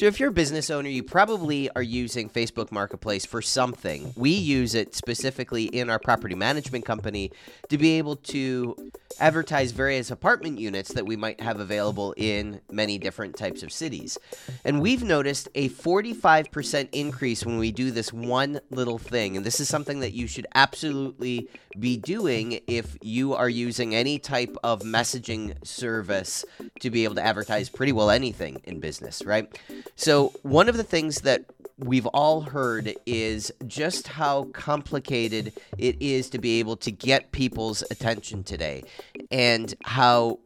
So, if you're a business owner, you probably are using Facebook Marketplace for something. We use it specifically in our property management company to be able to advertise various apartment units that we might have available in many different types of cities. And we've noticed a 45% increase when we do this one little thing. And this is something that you should absolutely be doing if you are using any type of messaging service to be able to advertise pretty well anything in business, right? So, one of the things that we've all heard is just how complicated it is to be able to get people's attention today, and how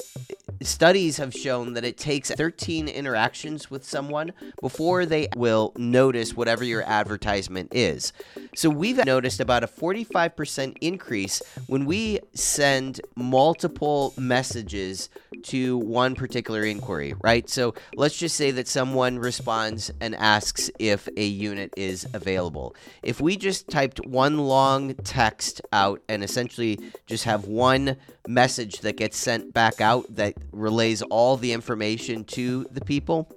studies have shown that it takes 13 interactions with someone before they will notice whatever your advertisement is. So we've noticed about a 45% increase when we send multiple messages to one particular inquiry, right? So let's just say that someone responds and asks if a unit is available. If we just typed one long text out and essentially just have one message that gets sent back out that relays all the information to the people,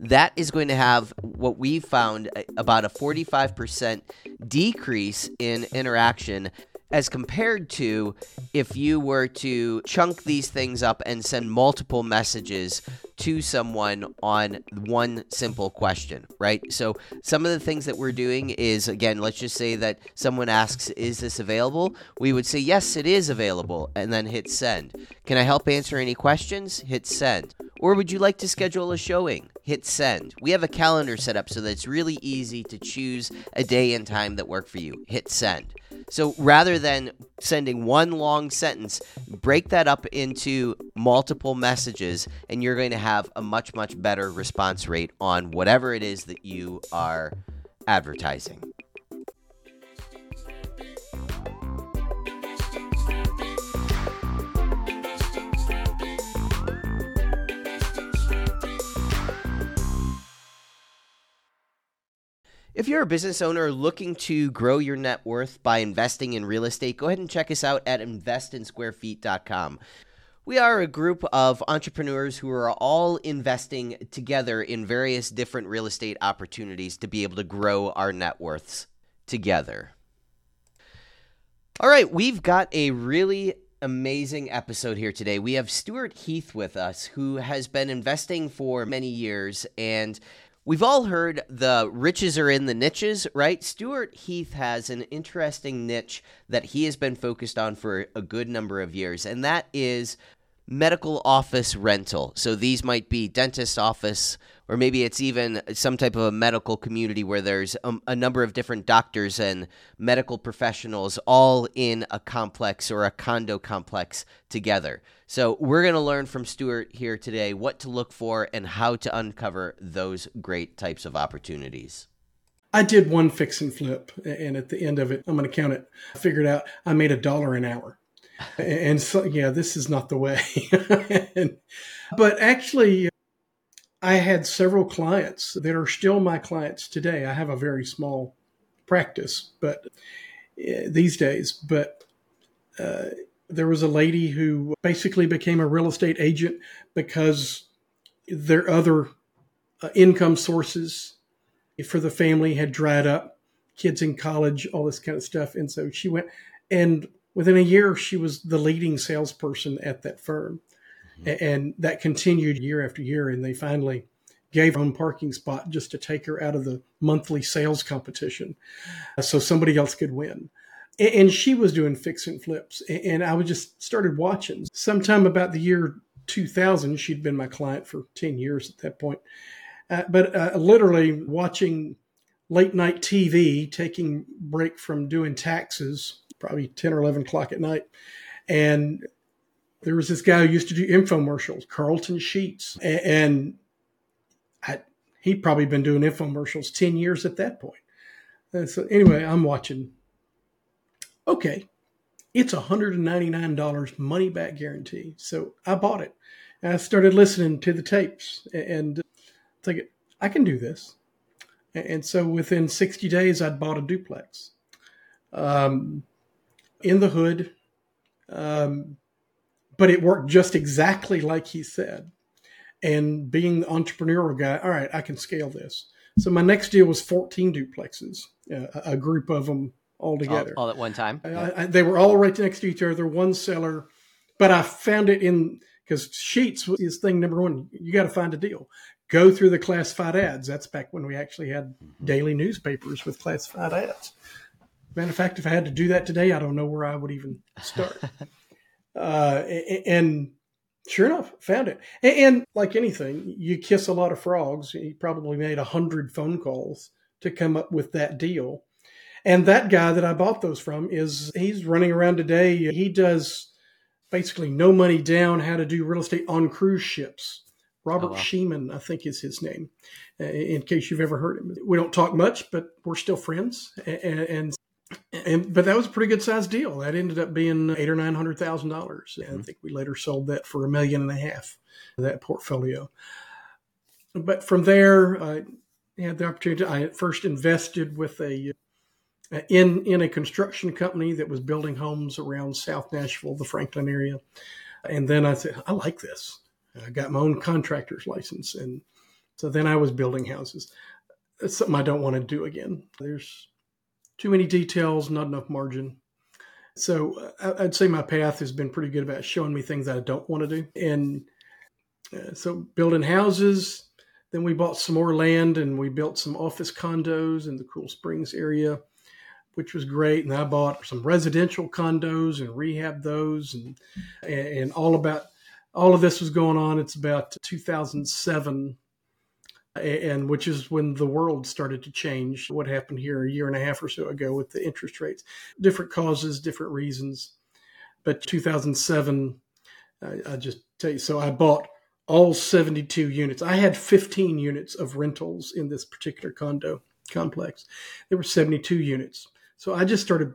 that is going to have what we found about a 45% decrease in interaction as compared to if you were to chunk these things up and send multiple messages to someone on one simple question, right? So, some of the things that we're doing is again, let's just say that someone asks, Is this available? We would say, Yes, it is available, and then hit send. Can I help answer any questions? Hit send. Or would you like to schedule a showing? Hit send. We have a calendar set up so that it's really easy to choose a day and time that work for you. Hit send. So rather than sending one long sentence, break that up into multiple messages, and you're going to have a much, much better response rate on whatever it is that you are advertising. If you're a business owner looking to grow your net worth by investing in real estate, go ahead and check us out at investinsquarefeet.com. We are a group of entrepreneurs who are all investing together in various different real estate opportunities to be able to grow our net worths together. All right, we've got a really amazing episode here today. We have Stewart Heath with us, who has been investing for many years and We've all heard the riches are in the niches, right? Stewart Heath has an interesting niche that he has been focused on for a good number of years, and that is medical office rental. So these might be dentist office, or maybe it's even some type of a medical community where there's a, a, number of different doctors and medical professionals all in a complex or a condo complex together. So we're going to learn from Stewart here today what to look for and how to uncover those great types of opportunities. I did one fix and flip, and at the end of it, I'm going to count it. I figured out I made a dollar an hour and so yeah this is not the way and, but actually i had several clients that are still my clients today i have a very small practice but uh, these days but uh, there was a lady who basically became a real estate agent because their other uh, income sources for the family had dried up kids in college all this kind of stuff and so she went and within a year, she was the leading salesperson at that firm. Mm-hmm. And that continued year after year. And they finally gave her own parking spot just to take her out of the monthly sales competition so somebody else could win. And she was doing fix and flips. And I was just started watching. Sometime about the year 2000, she'd been my client for 10 years at that point. Uh, but uh, literally watching late night TV, taking break from doing taxes probably 10 or 11 o'clock at night. And there was this guy who used to do infomercials, carlton Sheets. And I, he'd probably been doing infomercials 10 years at that point. And so, anyway, I'm watching. Okay, it's $199 money back guarantee. So I bought it. And I started listening to the tapes and it's like, I can do this. And so within 60 days, I'd bought a duplex. Um, in the hood. Um, but it worked just exactly like he said. and being the entrepreneurial guy, all right, I can scale this. So my next deal was 14 duplexes, uh, a group of them all together. All, all at one time? I, I, they were all right next to each other, one seller. But I found it in, because Sheets is thing number one. You got to find a deal. Go through the classified ads. That's back when we actually had mm-hmm. daily newspapers with classified ads. Matter of fact, if I had to do that today, I don't know where I would even start. uh, and Sure enough, found it. And, and, like anything, you kiss a lot of frogs. He probably made a hundred phone calls to come up with that deal. And that guy that I bought those from is he's running around today. He does basically no money down how to do real estate on cruise ships. Robert oh, wow. Shemin, I think is his name, in case you've ever heard him. We don't talk much, but we're still friends. And, and and but that was a pretty good sized deal. That ended up being eight or nine hundred thousand dollars. Mm-hmm. I think we later sold that for a million and a half. That portfolio. But from there, I had the opportunity. I first invested with a in in a construction company that was building homes around South Nashville, the Franklin area. And then I said, I like this. I got my own contractor's license, and so then I was building houses. It's something I don't want to do again. There's too many details, not enough margin. So uh, I'd say my path has been pretty good about showing me things that I don't want to do. And uh, so building houses, then we bought some more land and we built some office condos in the Cool Springs area, which was great. And I bought some residential condos and rehabbed those and and all about all of this was going on. It's about 2007 and which is when the world started to change. What happened here a year and a half or so ago with the interest rates, different causes, different reasons. But 2007, I, I just tell you, so I bought all 72 units. I had 15 units of rentals in this particular condo complex. There were 72 units. So I just started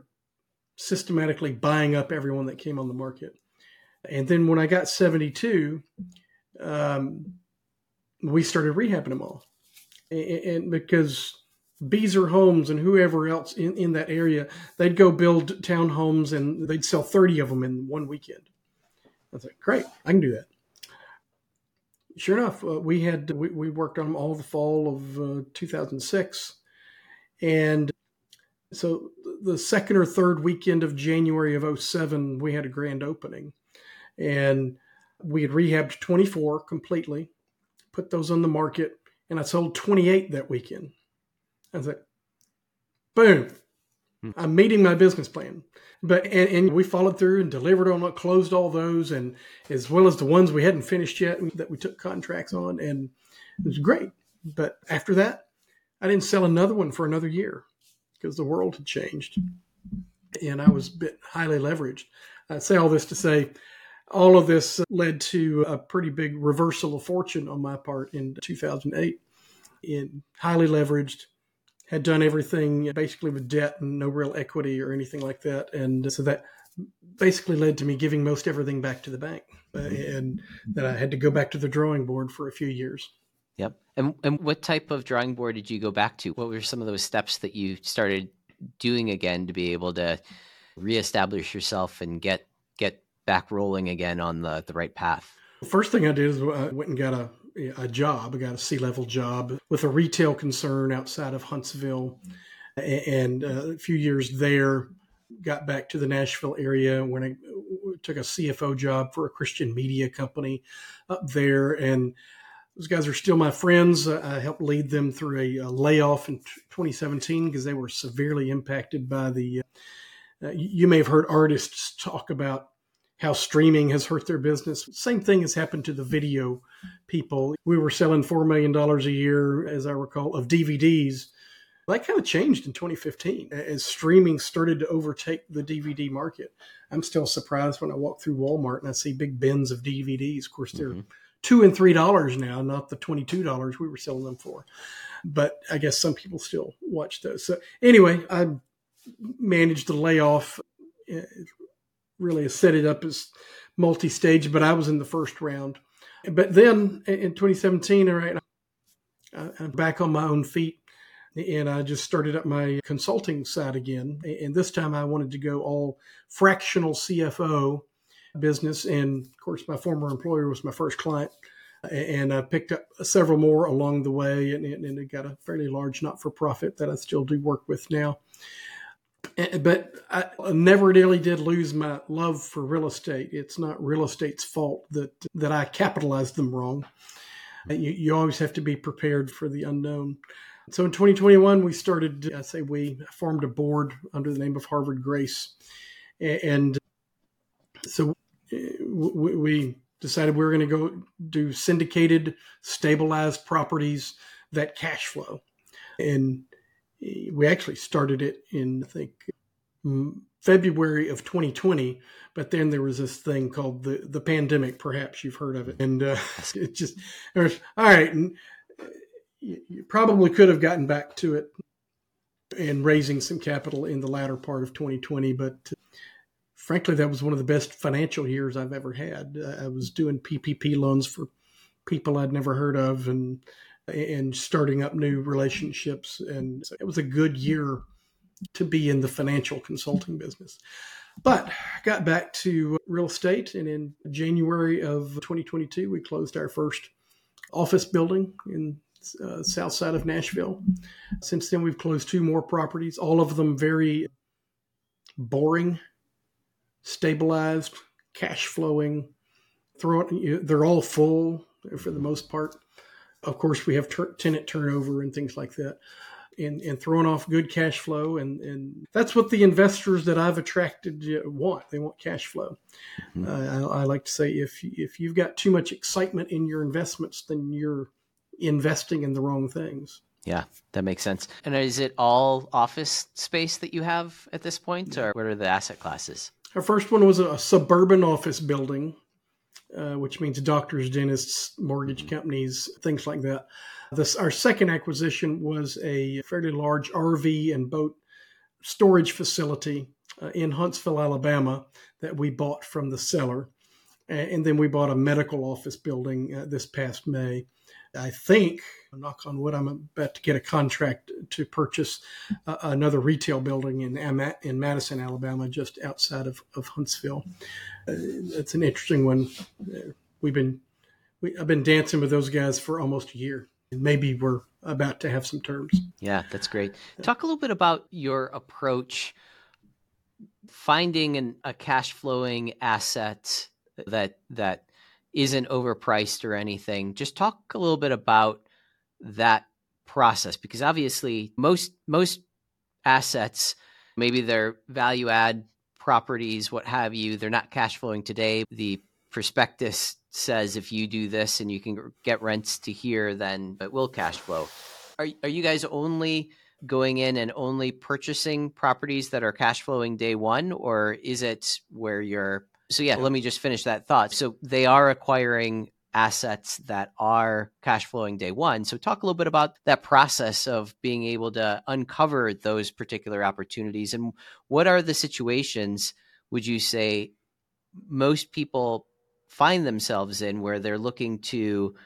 systematically buying up everyone that came on the market. And then when I got 72, um, we started rehabbing them all. And, and because Beazer Homes and whoever else in, in that area, they'd go build townhomes and they'd sell 30 of them in one weekend. I was like, great, I can do that. Sure enough, uh, we had we, we worked on them all the fall of uh, 2006, and so the second or third weekend of January of 07, we had a grand opening, and we had rehabbed 24 completely put those on the market, and I sold 28 that weekend. I was like, boom, hmm. I'm meeting my business plan. But and, and, we followed through and delivered on it, closed all those, and as well as the ones we hadn't finished yet that we took contracts on, and it was great. But after that, I didn't sell another one for another year because the world had changed, and I was a bit highly leveraged. I say all this to say all of this led to a pretty big reversal of fortune on my part in 2008. In highly leveraged, had done everything basically with debt and no real equity or anything like that, and so that basically led to me giving most everything back to the bank, uh, and that I had to go back to the drawing board for a few years. Yep. And and what type of drawing board did you go back to? What were some of those steps that you started doing again to be able to reestablish yourself and get get back rolling again on the, the right path? First thing I did is I went and got a, a job. I got a C level job with a retail concern outside of Huntsville. And uh, a few years there, got back to the Nashville area when I took a CFO job for a Christian media company up there. And those guys are still my friends. I helped lead them through a, a layoff in 2017 because they were severely impacted by the. Uh, you may have heard artists talk about how streaming has hurt their business. Same thing has happened to the video people. We were selling $4 million a year, as I recall, of DVDs. That kind of changed in 2015 as streaming started to overtake the DVD market. I'm still surprised when I walk through Walmart and I see big bins of DVDs. Of course, they're mm-hmm. Two and three dollars now, not the twenty-two dollars we were selling them for. But I guess some people still watch those. So anyway, I managed to lay off eh, really set it up as multi-stage, but I was in the first round. But then in 2017, all right, I'm back on my own feet and I just started up my consulting side again. And this time I wanted to go all fractional CFO business. And of course, my former employer was my first client. and I picked up several more along the way, and, and I got a fairly large not for profit that I still do work with now. Eh, eh, but I never really did lose my love for real estate. It's not real estate's fault that that I capitalized them wrong. Eh, you, you always have to be prepared for the unknown. So in 2021, we started. I say we formed a board under the name of Harvard Grace, and so we decided we were going to go do syndicated, stabilized properties that cash flow. And we actually started it in, I think, February of 2020. But then there was this thing called the, the pandemic. Perhaps you've heard of it. And uh, it just, was, all right. And you probably could have gotten back to it and raising some capital in the latter part of 2020. But frankly, that was one of the best financial years I've ever had. Uh, I was doing PPP loans for people I'd never heard of, and and starting up new relationships, and it was a good year to be in the financial consulting business. But I got back to real estate, and in January of 2022, we closed our first office building in uh, south side of Nashville. Since then, we've closed two more properties, all of them very boring stabilized, cash flowing. Throwing, they're all full for the most part. Of course, we have ter- tenant turnover and things like that, and and throwing off good cash flow, and and that's what the investors that I've attracted want. They want cash flow. Mm-hmm. Uh, I, I like to say if if you've got too much excitement in your investments, then you're investing in the wrong things. Yeah, that makes sense. And is it all office space that you have at this point, or what are the asset classes? Our first one was a suburban office building, uh, which means doctors, dentists, mortgage companies, things like that. This, our second acquisition was a fairly large RV and boat storage facility uh, in Huntsville, Alabama, that we bought from the seller. And then we bought a medical office building uh, this past May. I think, knock on wood, I'm about to get a contract to purchase uh, another retail building in in Madison, Alabama, just outside of, of Huntsville. Uh, it's an interesting one. We've been we, I've been dancing with those guys for almost a year, and maybe we're about to have some terms. Yeah, that's great. Talk a little bit about your approach finding an, a cash flowing asset that that isn't overpriced or anything. Just talk a little bit about that process because obviously most most assets maybe they're value add properties what have you they're not cash flowing today the prospectus says if you do this and you can get rents to here then it will cash flow are, are you guys only going in and only purchasing properties that are cash flowing day one or is it where you're so yeah, let me just finish that thought. So they are acquiring assets that are cash flowing day one. So talk a little bit about that process of being able to uncover those particular opportunities and what are the situations would you say most people find themselves in where they're looking to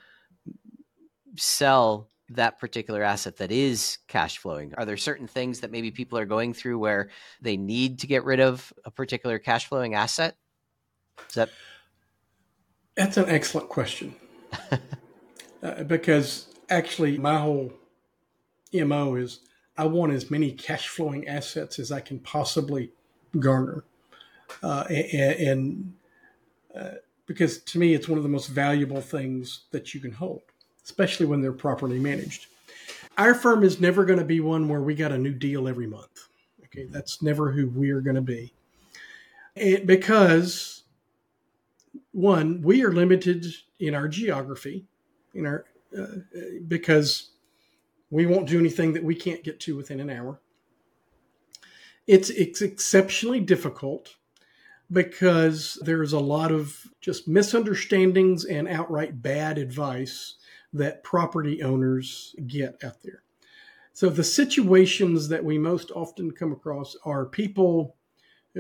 sell that particular asset that is cash flowing? Are there certain things that maybe people are going through where they need to get rid of a particular cash flowing asset? Is that? That's an excellent question. uh, because actually, my whole MO is I want as many cash flowing assets as I can possibly garner. Uh, and, uh, because to me, it's one of the most valuable things that you can hold, especially when they're properly managed. Our firm is never going to be one where we got a new deal every month. Okay, that's never who we're going to be. And because one, we are limited in our geography, in our uh, because we won't do anything that we can't get to within an hour. It's it's exceptionally difficult because there's a lot of just misunderstandings and outright bad advice that property owners get out there. So the situations that we most often come across are people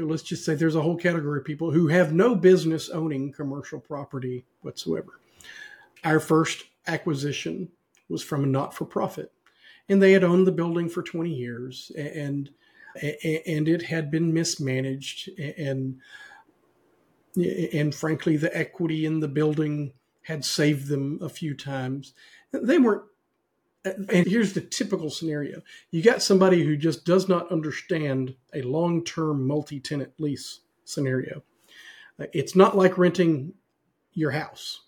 let's just say there's a whole category of people who have no business owning commercial property whatsoever. Our first acquisition was from a not for profit, and they had owned the building for 20 years, and and it had been mismanaged, and and frankly, the equity in the building had saved them a few times. They weren't. And here's the typical scenario you got somebody who just does not understand a long term multi tenant lease scenario. Uh, it's not like renting your house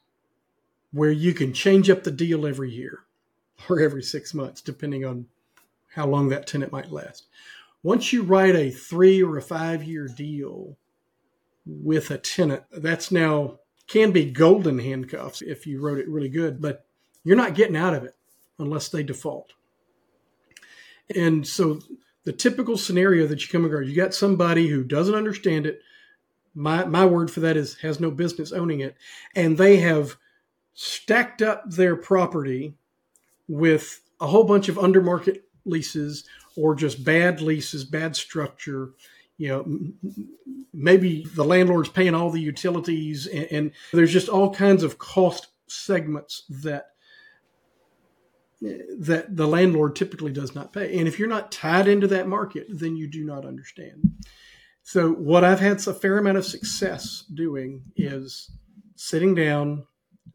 where you can change up the deal every year or every six months, depending on how long that tenant might last. Once you write a three or a five year deal with a tenant, that's now can be golden handcuffs if you wrote it really good, but you're not getting out of it unless they default. And so the typical scenario that you come across, you got somebody who doesn't understand it. My my word for that is has no business owning it, and they have stacked up their property with a whole bunch of undermarket leases or just bad leases, bad structure. You know, maybe the landlord's paying all the utilities, and, and there's just all kinds of cost segments that that the landlord typically does not pay. And if you're not tied into that market, then you do not understand. So, what I've had a fair amount of success doing is sitting down,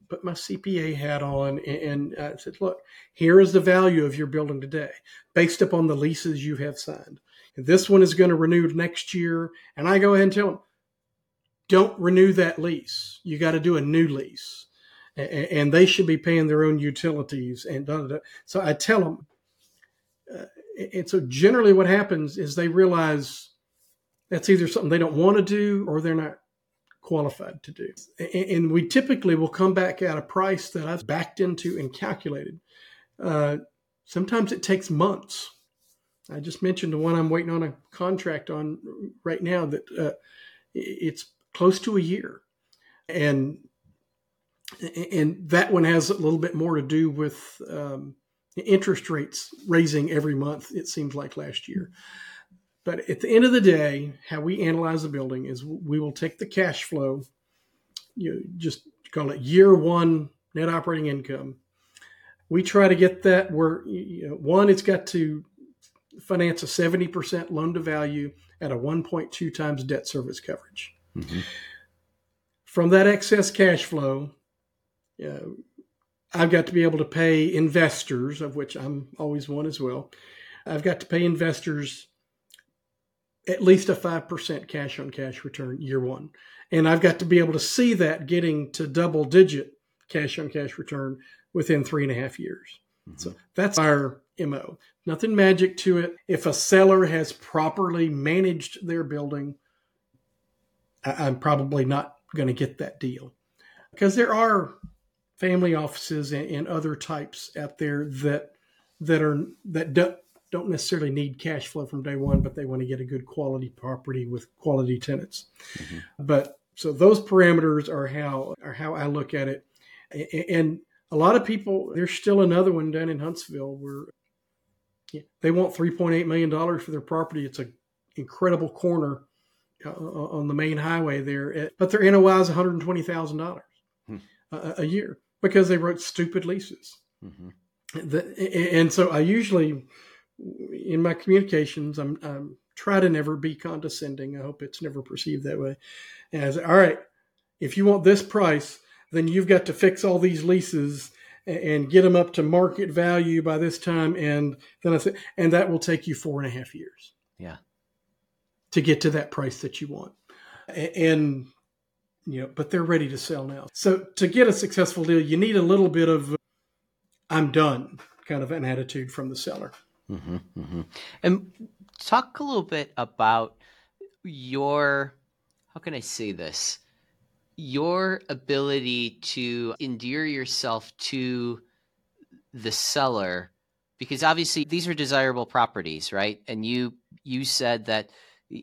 put my CPA hat on, and, and I said, look, here is the value of your building today based upon the leases you have signed. This one is going to renew next year. And I go ahead and tell them, don't renew that lease. You got to do a new lease. And they should be paying their own utilities. And da, da, da. so I tell them. Uh, and so generally what happens is they realize that's either something they don't want to do or they're not qualified to do. And we typically will come back at a price that I've backed into and calculated. Uh, sometimes it takes months. I just mentioned the one I'm waiting on a contract on right now that uh, it's close to a year, and and that one has a little bit more to do with um, interest rates raising every month. It seems like last year. But at the end of the day, how we analyze a building is we will take the cash flow, you know, just call it year one net operating income. We try to get that where you know, one, it's got to finance a 70% loan to value at a 1.2 times debt service coverage. Mm-hmm. From that excess cash flow, uh, I've got to be able to pay investors, of which I'm always one as well. I've got to pay investors at least a 5% cash on cash return year one. And I've got to be able to see that getting to double digit cash on cash return within three and a half years. Mm-hmm. So that's our MO. Nothing magic to it. If a seller has properly managed their building, I'm probably not going to get that deal because there are family offices and, other types out there that that are that do, don't necessarily need cash flow from day one, but they want to get a good quality property with quality tenants. Mm-hmm. But so those parameters are how are how I look at it. And a lot of people, there's still another one down in Huntsville where they want 3.8 million dollars for their property. It's an incredible corner uh, on the main highway there, but their NOI is 120 thousand dollars hmm. a year because they wrote stupid leases. Mm-hmm. The, and so I usually in my communications, I'm, I'm try to never be condescending. I hope it's never perceived that way. As all right, if you want this price, then you've got to fix all these leases and get them up to market value by this time. And then I said, and that will take you four and a half years. Yeah. To get to that price that you want. And, you know, but they're ready to sell now. So to get a successful deal, you need a little bit of, I'm done kind of an attitude from the seller. Mm-hmm, mm-hmm. And talk a little bit about your, how can I say this? Your ability to endear yourself to the seller, because obviously these are desirable properties, right? And you you said that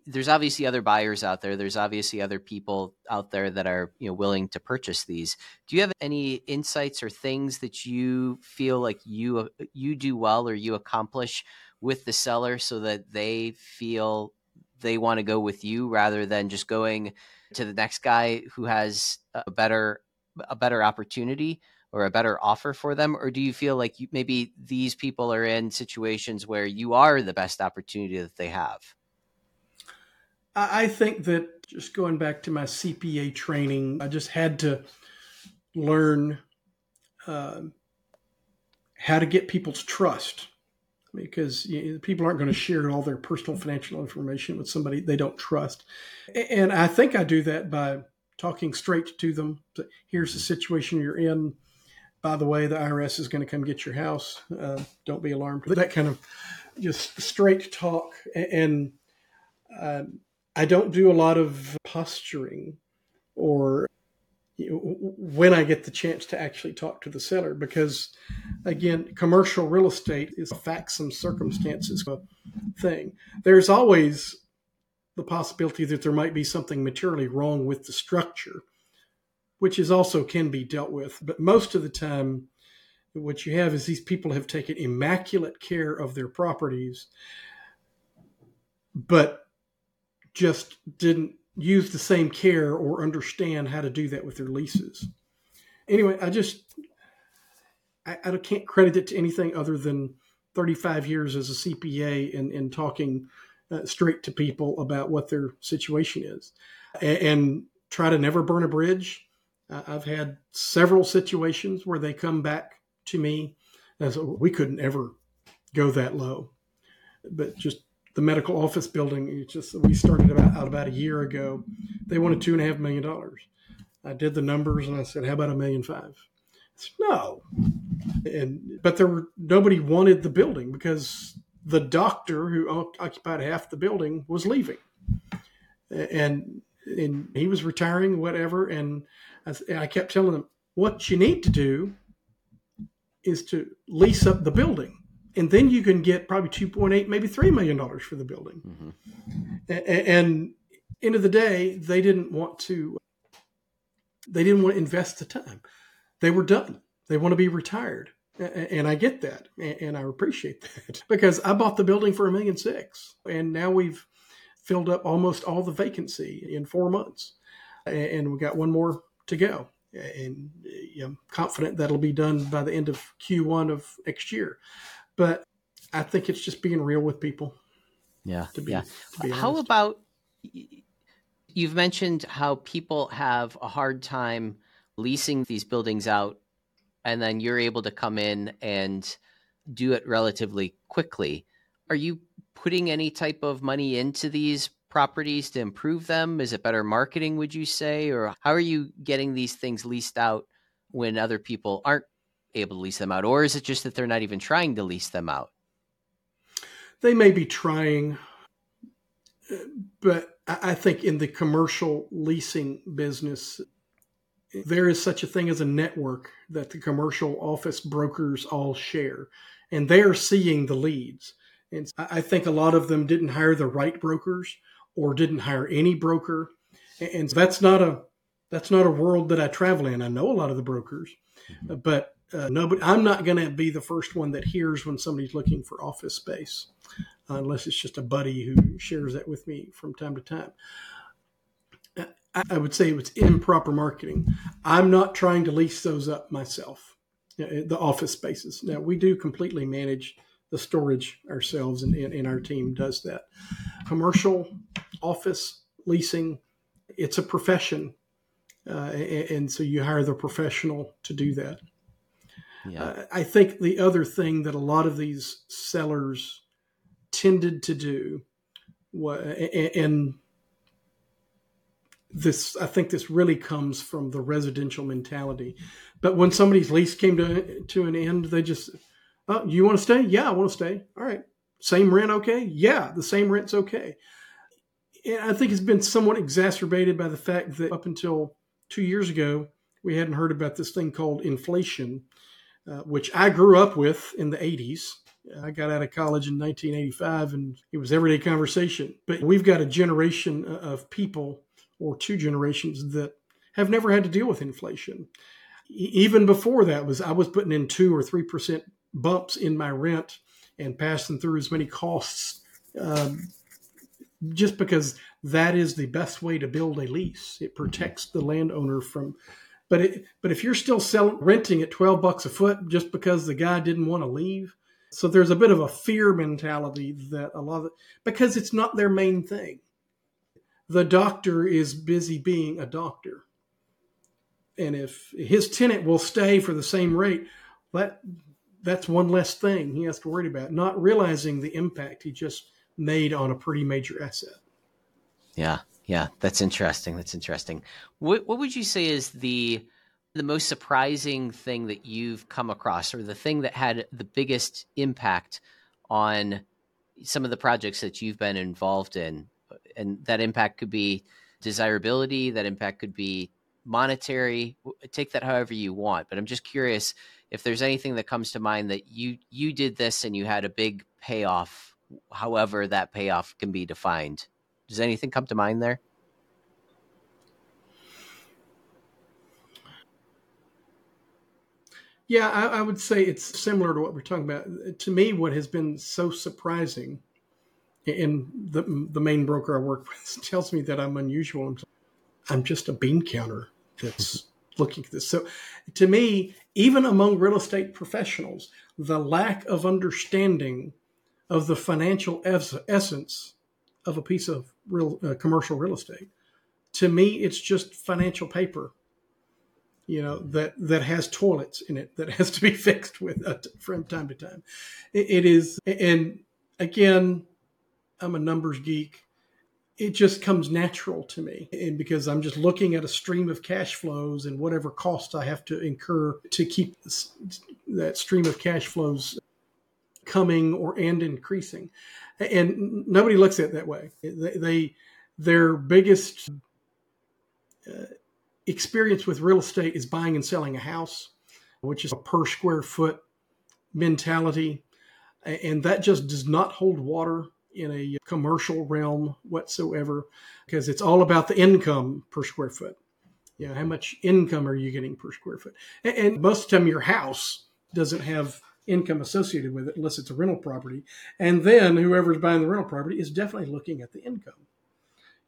there's obviously other buyers out there. There's obviously other people out there that are you know willing to purchase these. Do you have any insights or things that you feel like you uh, you do well or you accomplish with the seller so that they feel they want to go with you rather than just going to the next guy who has a better a better opportunity or a better offer for them or do you feel like you, maybe these people are in situations where you are the best opportunity that they have I think that just going back to my CPA training, I just had to learn uh, how to get people's trust because you know, people aren't going to share all their personal financial information with somebody they don't trust. And I think I do that by talking straight to them. Here's the situation you're in. By the way, the IRS is going to come get your house. Uh, don't be alarmed. That kind of just straight talk. And uh, I don't do a lot of posturing or when I get the chance to actually talk to the seller, because again, commercial real estate is a facts and circumstances thing. There's always the possibility that there might be something materially wrong with the structure, which is also can be dealt with. But most of the time, what you have is these people have taken immaculate care of their properties, but just didn't use the same care or understand how to do that with their leases. Anyway, I just I, I can't credit it to anything other than 35 years as a CPA and, and talking uh, straight to people about what their situation is, and, and try to never burn a bridge. Uh, I've had several situations where they come back to me as we couldn't ever go that low, but just the medical office building. It's just we started about out about a year ago. They wanted two and a half million dollars. I did the numbers and I said, "How about a million five? Said, no, and but there were nobody wanted the building because the doctor who occupied half the building was leaving, and and he was retiring, whatever. And I, I kept telling them, "What you need to do is to lease up the building." And then you can get probably 2.8 maybe 3 million dollars for the building. Mm-hmm. and, and end of the day they didn't want to they didn't want to invest the time. They were done. They want to be retired. And i get that and i appreciate that because i bought the building for a million six and now we've filled up almost all the vacancy in four months and we got one more to go. And i'm confident that'll be done by the end of q1 of next year but I think it's just being real with people. Yeah. To be, yeah. To be how about you've mentioned how people have a hard time leasing these buildings out and then you're able to come in and do it relatively quickly. Are you putting any type of money into these properties to improve them? Is it better marketing, would you say? Or how are you getting these things leased out when other people aren't able to lease them out, or is it just that they're not even trying to lease them out? They may be trying, but I think in the commercial leasing business, there is such a thing as a network that the commercial office brokers all share, and they are seeing the leads. And I think a lot of them didn't hire the right brokers or didn't hire any broker, and that's not a that's not a world that I travel in. I know a lot of the brokers, mm-hmm. but uh, nobody, I'm not going to be the first one that hears when somebody's looking for office space, uh, unless it's just a buddy who shares that with me from time to time. I, I would say it's improper marketing. I'm not trying to lease those up myself, the office spaces. Now, we do completely manage the storage ourselves, and, and, and our team does that. Commercial office leasing, it's a profession. Uh, and, and so you hire the professional to do that. Uh, I think the other thing that a lot of these sellers tended to do, and this I think this really comes from the residential mentality. But when somebody's lease came to to an end, they just, oh, you want to stay? Yeah, I want to stay. All right, same rent, okay? Yeah, the same rent's okay. And I think it's been somewhat exacerbated by the fact that up until two years ago, we hadn't heard about this thing called inflation, uh, which I grew up with in the 80s. I got out of college in 1985 and it was everyday conversation. But we've got a generation of people, or two generations, that have never had to deal with inflation. Even before that was I was putting in two or three percent bumps in my rent and passing through as many costs, um, just because that is the best way to build a lease. It protects the landowner from but it, but if you're still selling renting at 12 bucks a foot just because the guy didn't want to leave, so there's a bit of a fear mentality that a lot of because it's not their main thing. The doctor is busy being a doctor. And if his tenant will stay for the same rate, that that's one less thing he has to worry about, not realizing the impact he just made on a pretty major asset. Yeah, yeah, that's interesting. That's interesting. What what would you say is the the most surprising thing that you've come across, or the thing that had the biggest impact on some of the projects that you've been involved in? And that impact could be desirability. That impact could be monetary. Take that however you want. But I'm just curious if there's anything that comes to mind that you you did this and you had a big payoff however that payoff can be defined does anything come to mind there? Yeah I, I, would say it's similar to what we're talking about. To me what has been so surprising in the, the main broker i work with tells me that i'm unusual. I'm just a bean counter that's looking at this. So, to me, even among real estate professionals, the lack of understanding of the financial es- essence of a piece of real uh, commercial real estate, to me, it's just financial paper. You know that that has toilets in it that has to be fixed with uh, from time to time. it, it is, and again, I'm a numbers geek it just comes natural to me. And because I'm just looking at a stream of cash flows and whatever cost I have to incur to keep that stream of cash flows coming or and increasing. And nobody looks at it that way. They, they their biggest uh, experience with real estate is buying and selling a house, which is a per square foot mentality. And that just does not hold water in a commercial realm whatsoever because it's all about the income per square foot. You know, how much income are you getting per square foot? And, and most of the time, your house doesn't have income associated with it unless it's a rental property. And then whoever's buying the rental property is definitely looking at the income.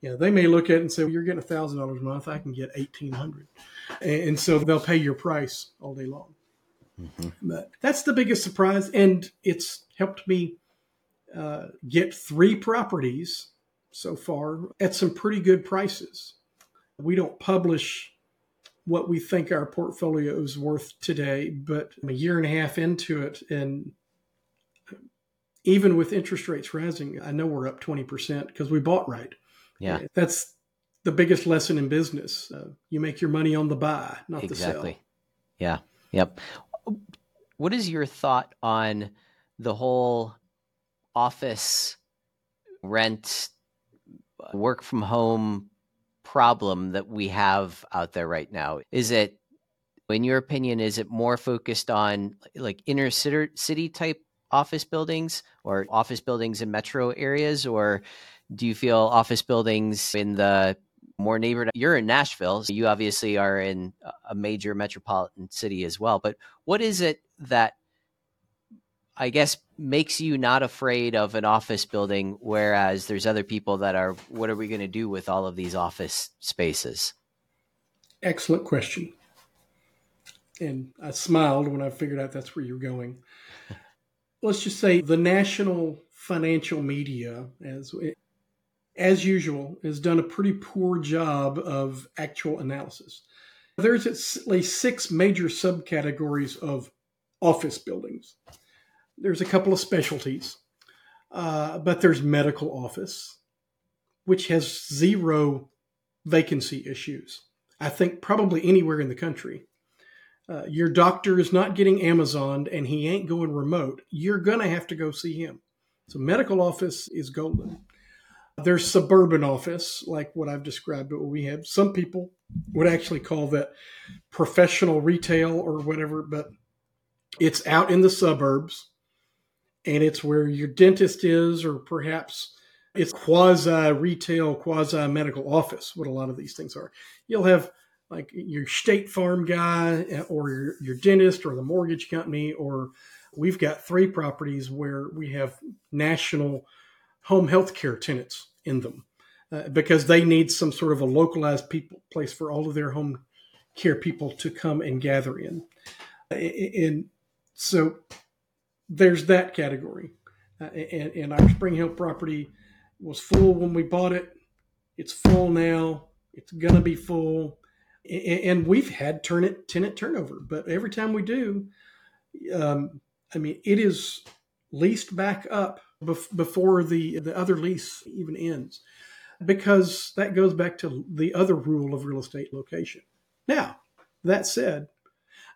You know, they may look at it and say, well, you're getting $1,000 a month. I can get 1800 And so they'll pay your price all day long. Mm-hmm. But that's the biggest surprise. And it's helped me uh, get three properties so far at some pretty good prices. We don't publish what we think our portfolio is worth today, but a year and a half into it, and even with interest rates rising, I know we're up 20% because we bought right. Yeah. That's the biggest lesson in business. Uh, you make your money on the buy, not exactly. the sell. Yeah. Yep. What is your thought on the whole office rent work from home problem that we have out there right now? Is it, in your opinion, is it more focused on like inner city type office buildings or office buildings in metro areas? Or do you feel office buildings in the more neighborhood? You're in Nashville, so you obviously are in a major metropolitan city as well. But what is it that I guess makes you not afraid of an office building, whereas there's other people that are, what are we going to do with all of these office spaces? Excellent question. And I smiled when I figured out that's where you're going. Let's just say the national financial media, as as usual, has done a pretty poor job of actual analysis. There's at least six major subcategories of office buildings there's a couple of specialties, uh, but there's medical office, which has zero vacancy issues. I think probably anywhere in the country. Uh, your doctor is not getting Amazoned and he ain't going remote. You're going to have to go see him. So, medical office is golden. There's suburban office, like what I've described, what we have. Some people would actually call that professional retail or whatever, but it's out in the suburbs and it's where your dentist is, or perhaps it's quasi retail, quasi medical office, what a lot of these things are. You'll have like your state farm guy or your, your dentist or the mortgage company, or we've got three properties where we have national home health care tenants in them uh, because they need some sort of a localized people place for all of their home care people to come and gather in. And so there's that category. Uh, and, and our Spring Hill property was full when we bought it. It's full now. It's going to be full. And we've had tenant tenant turnover, but every time we do, um, I mean, it is leased back up before the the other lease even ends, because that goes back to the other rule of real estate location. Now, that said,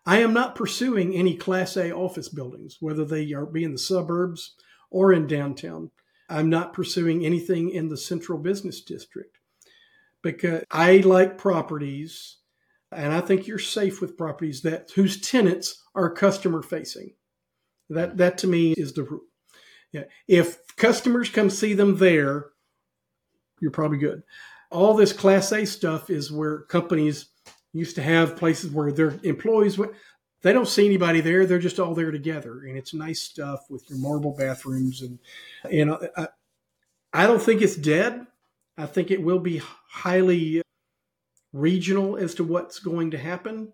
I am not pursuing any Class A office buildings, whether they are be in the suburbs or in downtown. I'm not pursuing anything in the central business district because I like properties and I think you're safe with properties that whose tenants are customer facing. That that to me is the rule. Yeah. If customers come see them there, you're probably good. All this class A stuff is where companies used to have places where their employees went they don't see anybody there. They're just all there together, and it's nice stuff with your marble bathrooms and and I, I don't think it's dead. I think it will be highly regional as to what's going to happen,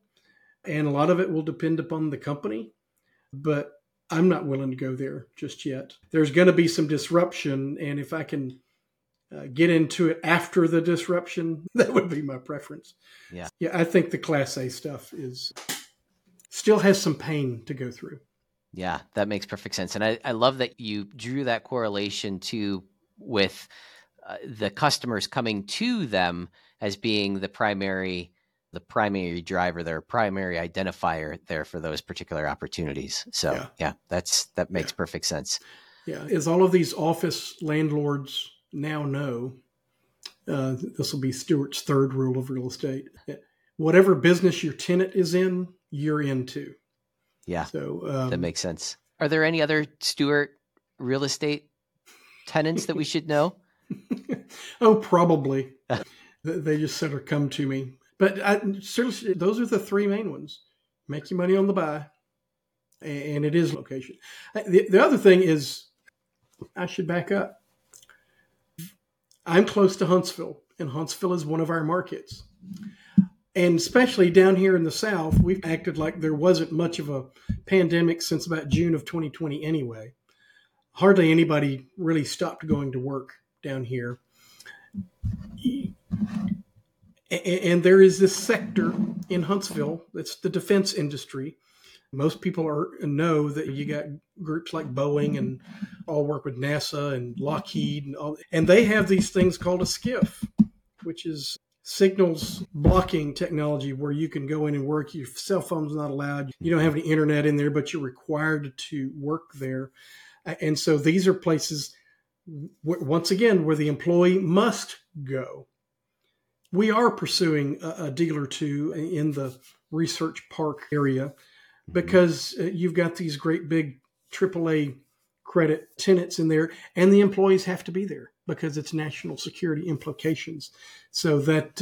and a lot of it will depend upon the company. But I'm not willing to go there just yet. There's going to be some disruption, and if I can uh, get into it after the disruption, that would be my preference. Yeah, yeah. I think the Class A stuff is still has some pain to go through. Yeah, that makes perfect sense. And I, I love that you drew that correlation to with uh, the customers coming to them as being the primary the primary driver their primary identifier there for those particular opportunities so yeah, yeah that's that makes yeah. perfect sense yeah as all of these office landlords now know uh, this will be stewart's third rule of real estate whatever business your tenant is in you're into. Yeah. So um, that makes sense. Are there any other Stewart real estate tenants that we should know? oh, probably. they just said or come to me. But I, seriously, those are the three main ones. Make your money on the buy, and it is location. The, the other thing is, I should back up. I'm close to Huntsville, and Huntsville is one of our markets. And especially down here in the South, we've acted like there wasn't much of a pandemic since about June of 2020 anyway. Hardly anybody really stopped going to work down here. And there is this sector in Huntsville that's the defense industry. Most people are know that you got groups like Boeing and all work with NASA and Lockheed and all, and they have these things called a SCIF, which is signals blocking technology where you can go in and work. Your cell phone's not allowed. You don't have any internet in there, but you're required to work there. And so these are places, once again, where the employee must go. We are pursuing a, deal or two in the research park area mm-hmm. Because uh, you've got these great big AAA credit tenants in there, and the employees have to be there because it's national security implications. So that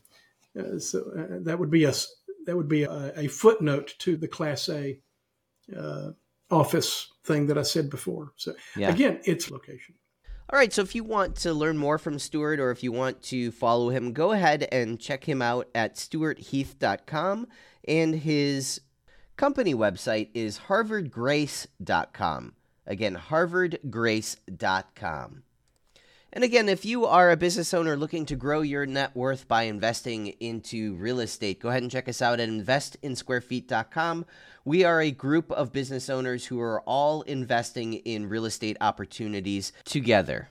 uh, so uh, that would be a that would be a, a footnote to the Class A uh, office thing that I said before. So yeah. again, it's location. All right, so if you want to learn more from Stewart or if you want to follow him, go ahead and check him out at stewartheath.com and his company website is harvardgrace.com. Again, harvardgrace.com. And again, if you are a business owner looking to grow your net worth by investing into real estate, go ahead and check us out at investinsquarefeet.com. We are a group of business owners who are all investing in real estate opportunities together.